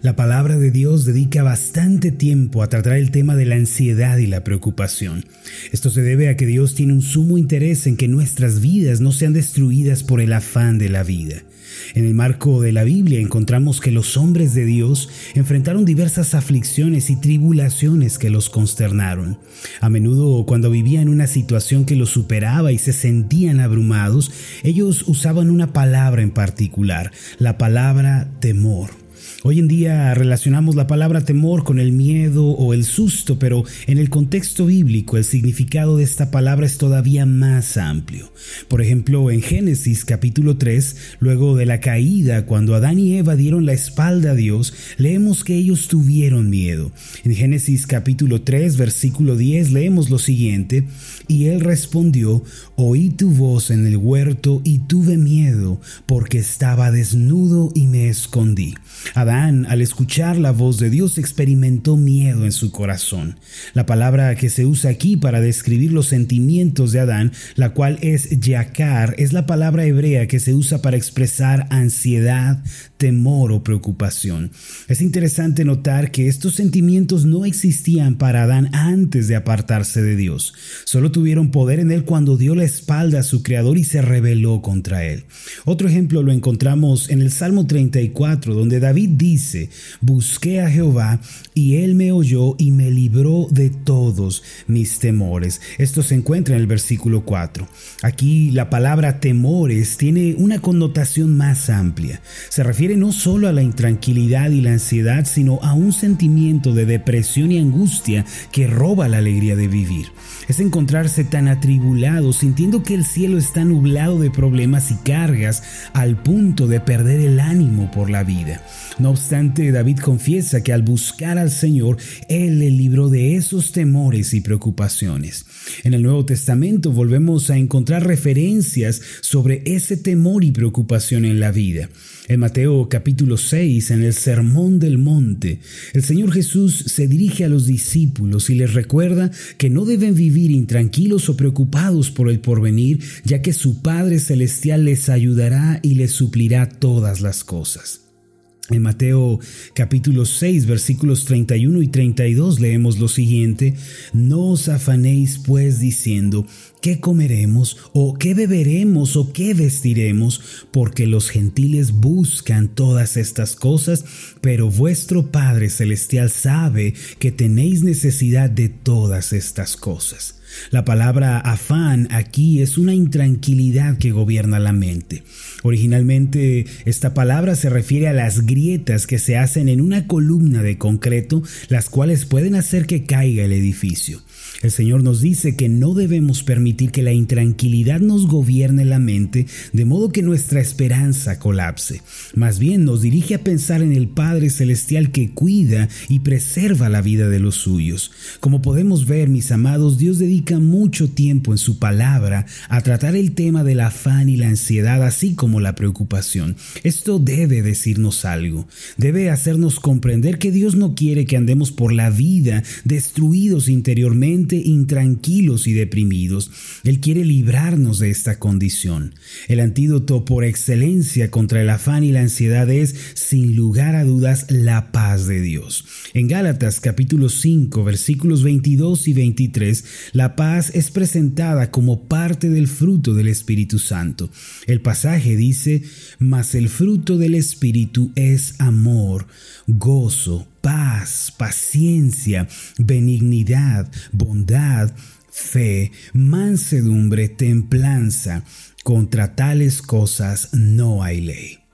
La palabra de Dios dedica bastante tiempo a tratar el tema de la ansiedad y la preocupación. Esto se debe a que Dios tiene un sumo interés en que nuestras vidas no sean destruidas por el afán de la vida. En el marco de la Biblia encontramos que los hombres de Dios enfrentaron diversas aflicciones y tribulaciones que los consternaron. A menudo cuando vivían una situación que los superaba y se sentían abrumados, ellos usaban una palabra en particular, la palabra temor. Hoy en día relacionamos la palabra temor con el miedo o el susto, pero en el contexto bíblico el significado de esta palabra es todavía más amplio. Por ejemplo, en Génesis capítulo 3, luego de la caída, cuando Adán y Eva dieron la espalda a Dios, leemos que ellos tuvieron miedo. En Génesis capítulo 3, versículo 10, leemos lo siguiente, y él respondió, oí tu voz en el huerto y tuve miedo, porque estaba desnudo y me escondí. Al escuchar la voz de Dios, experimentó miedo en su corazón. La palabra que se usa aquí para describir los sentimientos de Adán, la cual es yakar, es la palabra hebrea que se usa para expresar ansiedad, temor o preocupación. Es interesante notar que estos sentimientos no existían para Adán antes de apartarse de Dios. Solo tuvieron poder en él cuando dio la espalda a su creador y se rebeló contra él. Otro ejemplo lo encontramos en el Salmo 34, donde David dice, busqué a Jehová y él me oyó y me libró de todos mis temores. Esto se encuentra en el versículo 4. Aquí la palabra temores tiene una connotación más amplia. Se refiere no solo a la intranquilidad y la ansiedad, sino a un sentimiento de depresión y angustia que roba la alegría de vivir. Es encontrarse tan atribulado, sintiendo que el cielo está nublado de problemas y cargas, al punto de perder el ánimo por la vida. No obstante, David confiesa que al buscar al Señor, Él le libró de esos temores y preocupaciones. En el Nuevo Testamento volvemos a encontrar referencias sobre ese temor y preocupación en la vida. En Mateo capítulo 6, en el Sermón del Monte, el Señor Jesús se dirige a los discípulos y les recuerda que no deben vivir intranquilos o preocupados por el porvenir, ya que su Padre Celestial les ayudará y les suplirá todas las cosas. En Mateo capítulo 6 versículos 31 y 32 leemos lo siguiente, No os afanéis pues diciendo, ¿qué comeremos o qué beberemos o qué vestiremos? Porque los gentiles buscan todas estas cosas, pero vuestro Padre Celestial sabe que tenéis necesidad de todas estas cosas. La palabra afán aquí es una intranquilidad que gobierna la mente. Originalmente esta palabra se refiere a las grietas que se hacen en una columna de concreto, las cuales pueden hacer que caiga el edificio. El Señor nos dice que no debemos permitir que la intranquilidad nos gobierne la mente de modo que nuestra esperanza colapse. Más bien nos dirige a pensar en el Padre Celestial que cuida y preserva la vida de los suyos. Como podemos ver, mis amados, Dios dedica mucho tiempo en su palabra a tratar el tema del afán y la ansiedad, así como la preocupación. Esto debe decirnos algo. Debe hacernos comprender que Dios no quiere que andemos por la vida destruidos interiormente intranquilos y deprimidos. Él quiere librarnos de esta condición. El antídoto por excelencia contra el afán y la ansiedad es, sin lugar a dudas, la paz de Dios. En Gálatas capítulo 5 versículos 22 y 23, la paz es presentada como parte del fruto del Espíritu Santo. El pasaje dice, mas el fruto del Espíritu es amor, gozo, paz, paciencia, benignidad, bondad, fe, mansedumbre, templanza. Contra tales cosas no hay ley.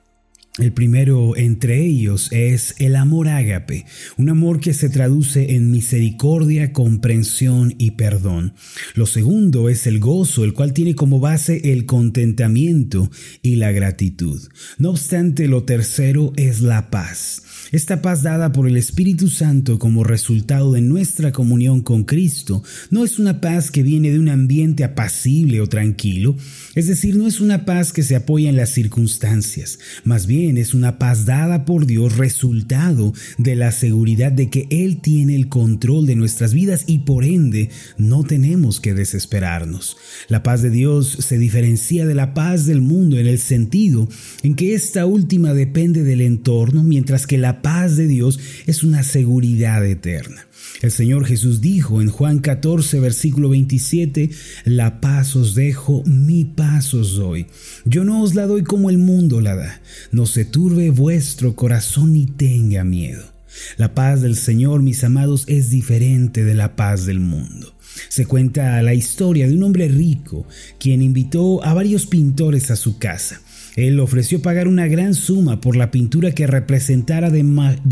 El primero entre ellos es el amor ágape, un amor que se traduce en misericordia, comprensión y perdón. Lo segundo es el gozo, el cual tiene como base el contentamiento y la gratitud. No obstante, lo tercero es la paz. Esta paz dada por el Espíritu Santo como resultado de nuestra comunión con Cristo no es una paz que viene de un ambiente apacible o tranquilo, es decir, no es una paz que se apoya en las circunstancias, más bien es una paz dada por Dios, resultado de la seguridad de que Él tiene el control de nuestras vidas y por ende no tenemos que desesperarnos. La paz de Dios se diferencia de la paz del mundo en el sentido en que esta última depende del entorno, mientras que la paz de Dios es una seguridad eterna. El Señor Jesús dijo en Juan 14, versículo 27, La paz os dejo, mi paz os doy. Yo no os la doy como el mundo la da. No se turbe vuestro corazón ni tenga miedo. La paz del Señor, mis amados, es diferente de la paz del mundo. Se cuenta la historia de un hombre rico quien invitó a varios pintores a su casa. Él ofreció pagar una gran suma por la pintura que representara de,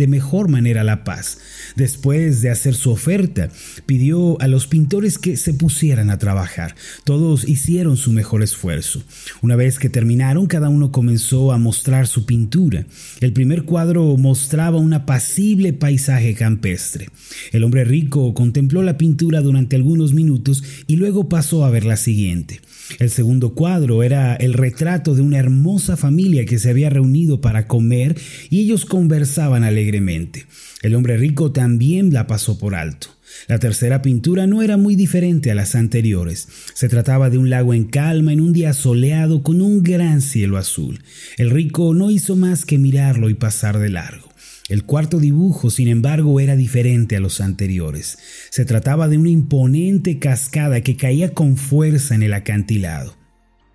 mejor manera la paz. Después de hacer su oferta, pidió a los pintores que se pusieran a trabajar. Todos hicieron su mejor esfuerzo. Una vez que terminaron, cada uno comenzó a mostrar su pintura. El primer cuadro mostraba un apacible paisaje campestre. El hombre rico contempló la pintura durante algunos minutos y luego pasó a ver la siguiente. El segundo cuadro era el retrato de una hermosa familia que se había reunido para comer y ellos conversaban alegremente. El hombre rico también la pasó por alto. La tercera pintura no era muy diferente a las anteriores. Se trataba de un lago en calma en un día soleado con un gran cielo azul. El rico no hizo más que mirarlo y pasar de largo. El cuarto dibujo, sin embargo, era diferente a los anteriores. Se trataba de una imponente cascada que caía con fuerza en el acantilado.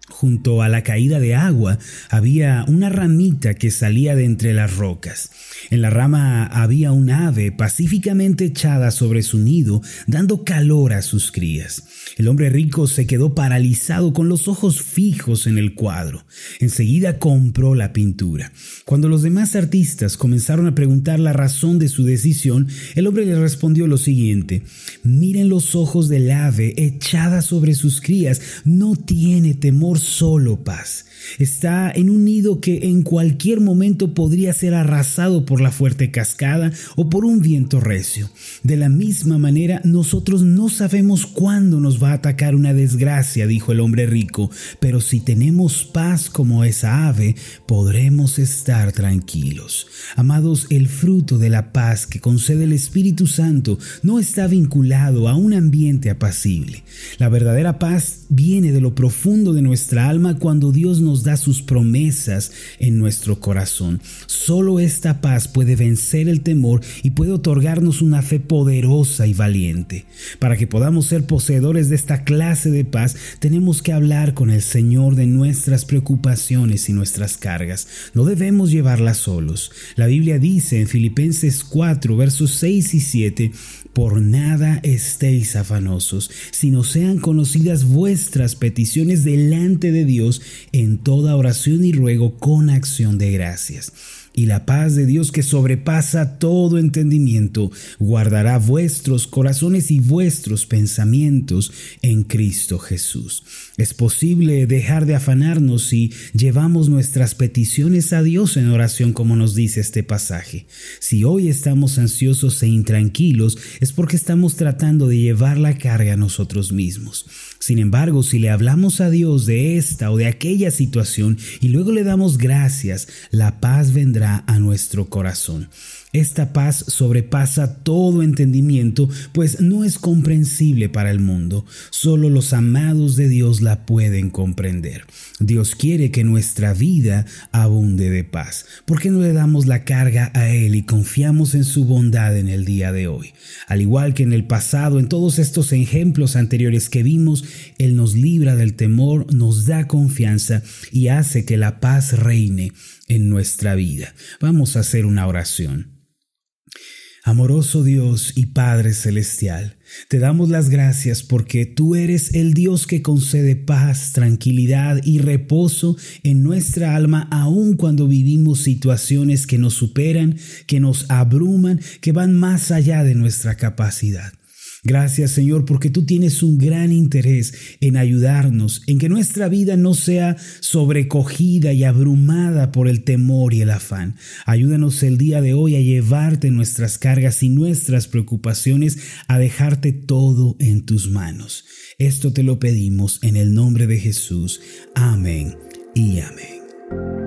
Junto a la caída de agua había una ramita que salía de entre las rocas. En la rama había un ave pacíficamente echada sobre su nido, dando calor a sus crías. El hombre rico se quedó paralizado con los ojos fijos en el cuadro. Enseguida compró la pintura. Cuando los demás artistas comenzaron a preguntar la razón de su decisión, el hombre le respondió lo siguiente, miren los ojos del ave echada sobre sus crías, no tiene temor, solo paz. Está en un nido que en cualquier momento podría ser arrasado por la fuerte cascada o por un viento recio. De la misma manera, nosotros no sabemos cuándo nos va a atacar una desgracia, dijo el hombre rico, pero si tenemos paz como esa ave, podremos estar tranquilos. Amados, el fruto de la paz que concede el Espíritu Santo no está vinculado a un ambiente apacible. La verdadera paz viene de lo profundo de nuestra alma cuando Dios nos da sus promesas en nuestro corazón. Solo esta paz puede vencer el temor y puede otorgarnos una fe poderosa y valiente. Para que podamos ser poseedores de esta clase de paz, tenemos que hablar con el Señor de nuestras preocupaciones y nuestras cargas. No debemos llevarlas solos. La Biblia dice en Filipenses 4, versos 6 y 7, por nada estéis afanosos, sino sean conocidas vuestras peticiones delante de Dios en toda oración y ruego con acción de gracias y la paz de Dios que sobrepasa todo entendimiento guardará vuestros corazones y vuestros pensamientos en Cristo Jesús. Es posible dejar de afanarnos si llevamos nuestras peticiones a Dios en oración como nos dice este pasaje. Si hoy estamos ansiosos e intranquilos es porque estamos tratando de llevar la carga a nosotros mismos. Sin embargo, si le hablamos a Dios de esta o de aquella situación y luego le damos gracias, la paz vendrá a nuestro corazón. Esta paz sobrepasa todo entendimiento, pues no es comprensible para el mundo. Solo los amados de Dios la pueden comprender. Dios quiere que nuestra vida abunde de paz. ¿Por qué no le damos la carga a Él y confiamos en su bondad en el día de hoy? Al igual que en el pasado, en todos estos ejemplos anteriores que vimos, Él nos libra del temor, nos da confianza y hace que la paz reine en nuestra vida. Vamos a hacer una oración. Amoroso Dios y Padre Celestial, te damos las gracias porque tú eres el Dios que concede paz, tranquilidad y reposo en nuestra alma aun cuando vivimos situaciones que nos superan, que nos abruman, que van más allá de nuestra capacidad. Gracias Señor porque tú tienes un gran interés en ayudarnos, en que nuestra vida no sea sobrecogida y abrumada por el temor y el afán. Ayúdanos el día de hoy a llevarte nuestras cargas y nuestras preocupaciones, a dejarte todo en tus manos. Esto te lo pedimos en el nombre de Jesús. Amén y amén.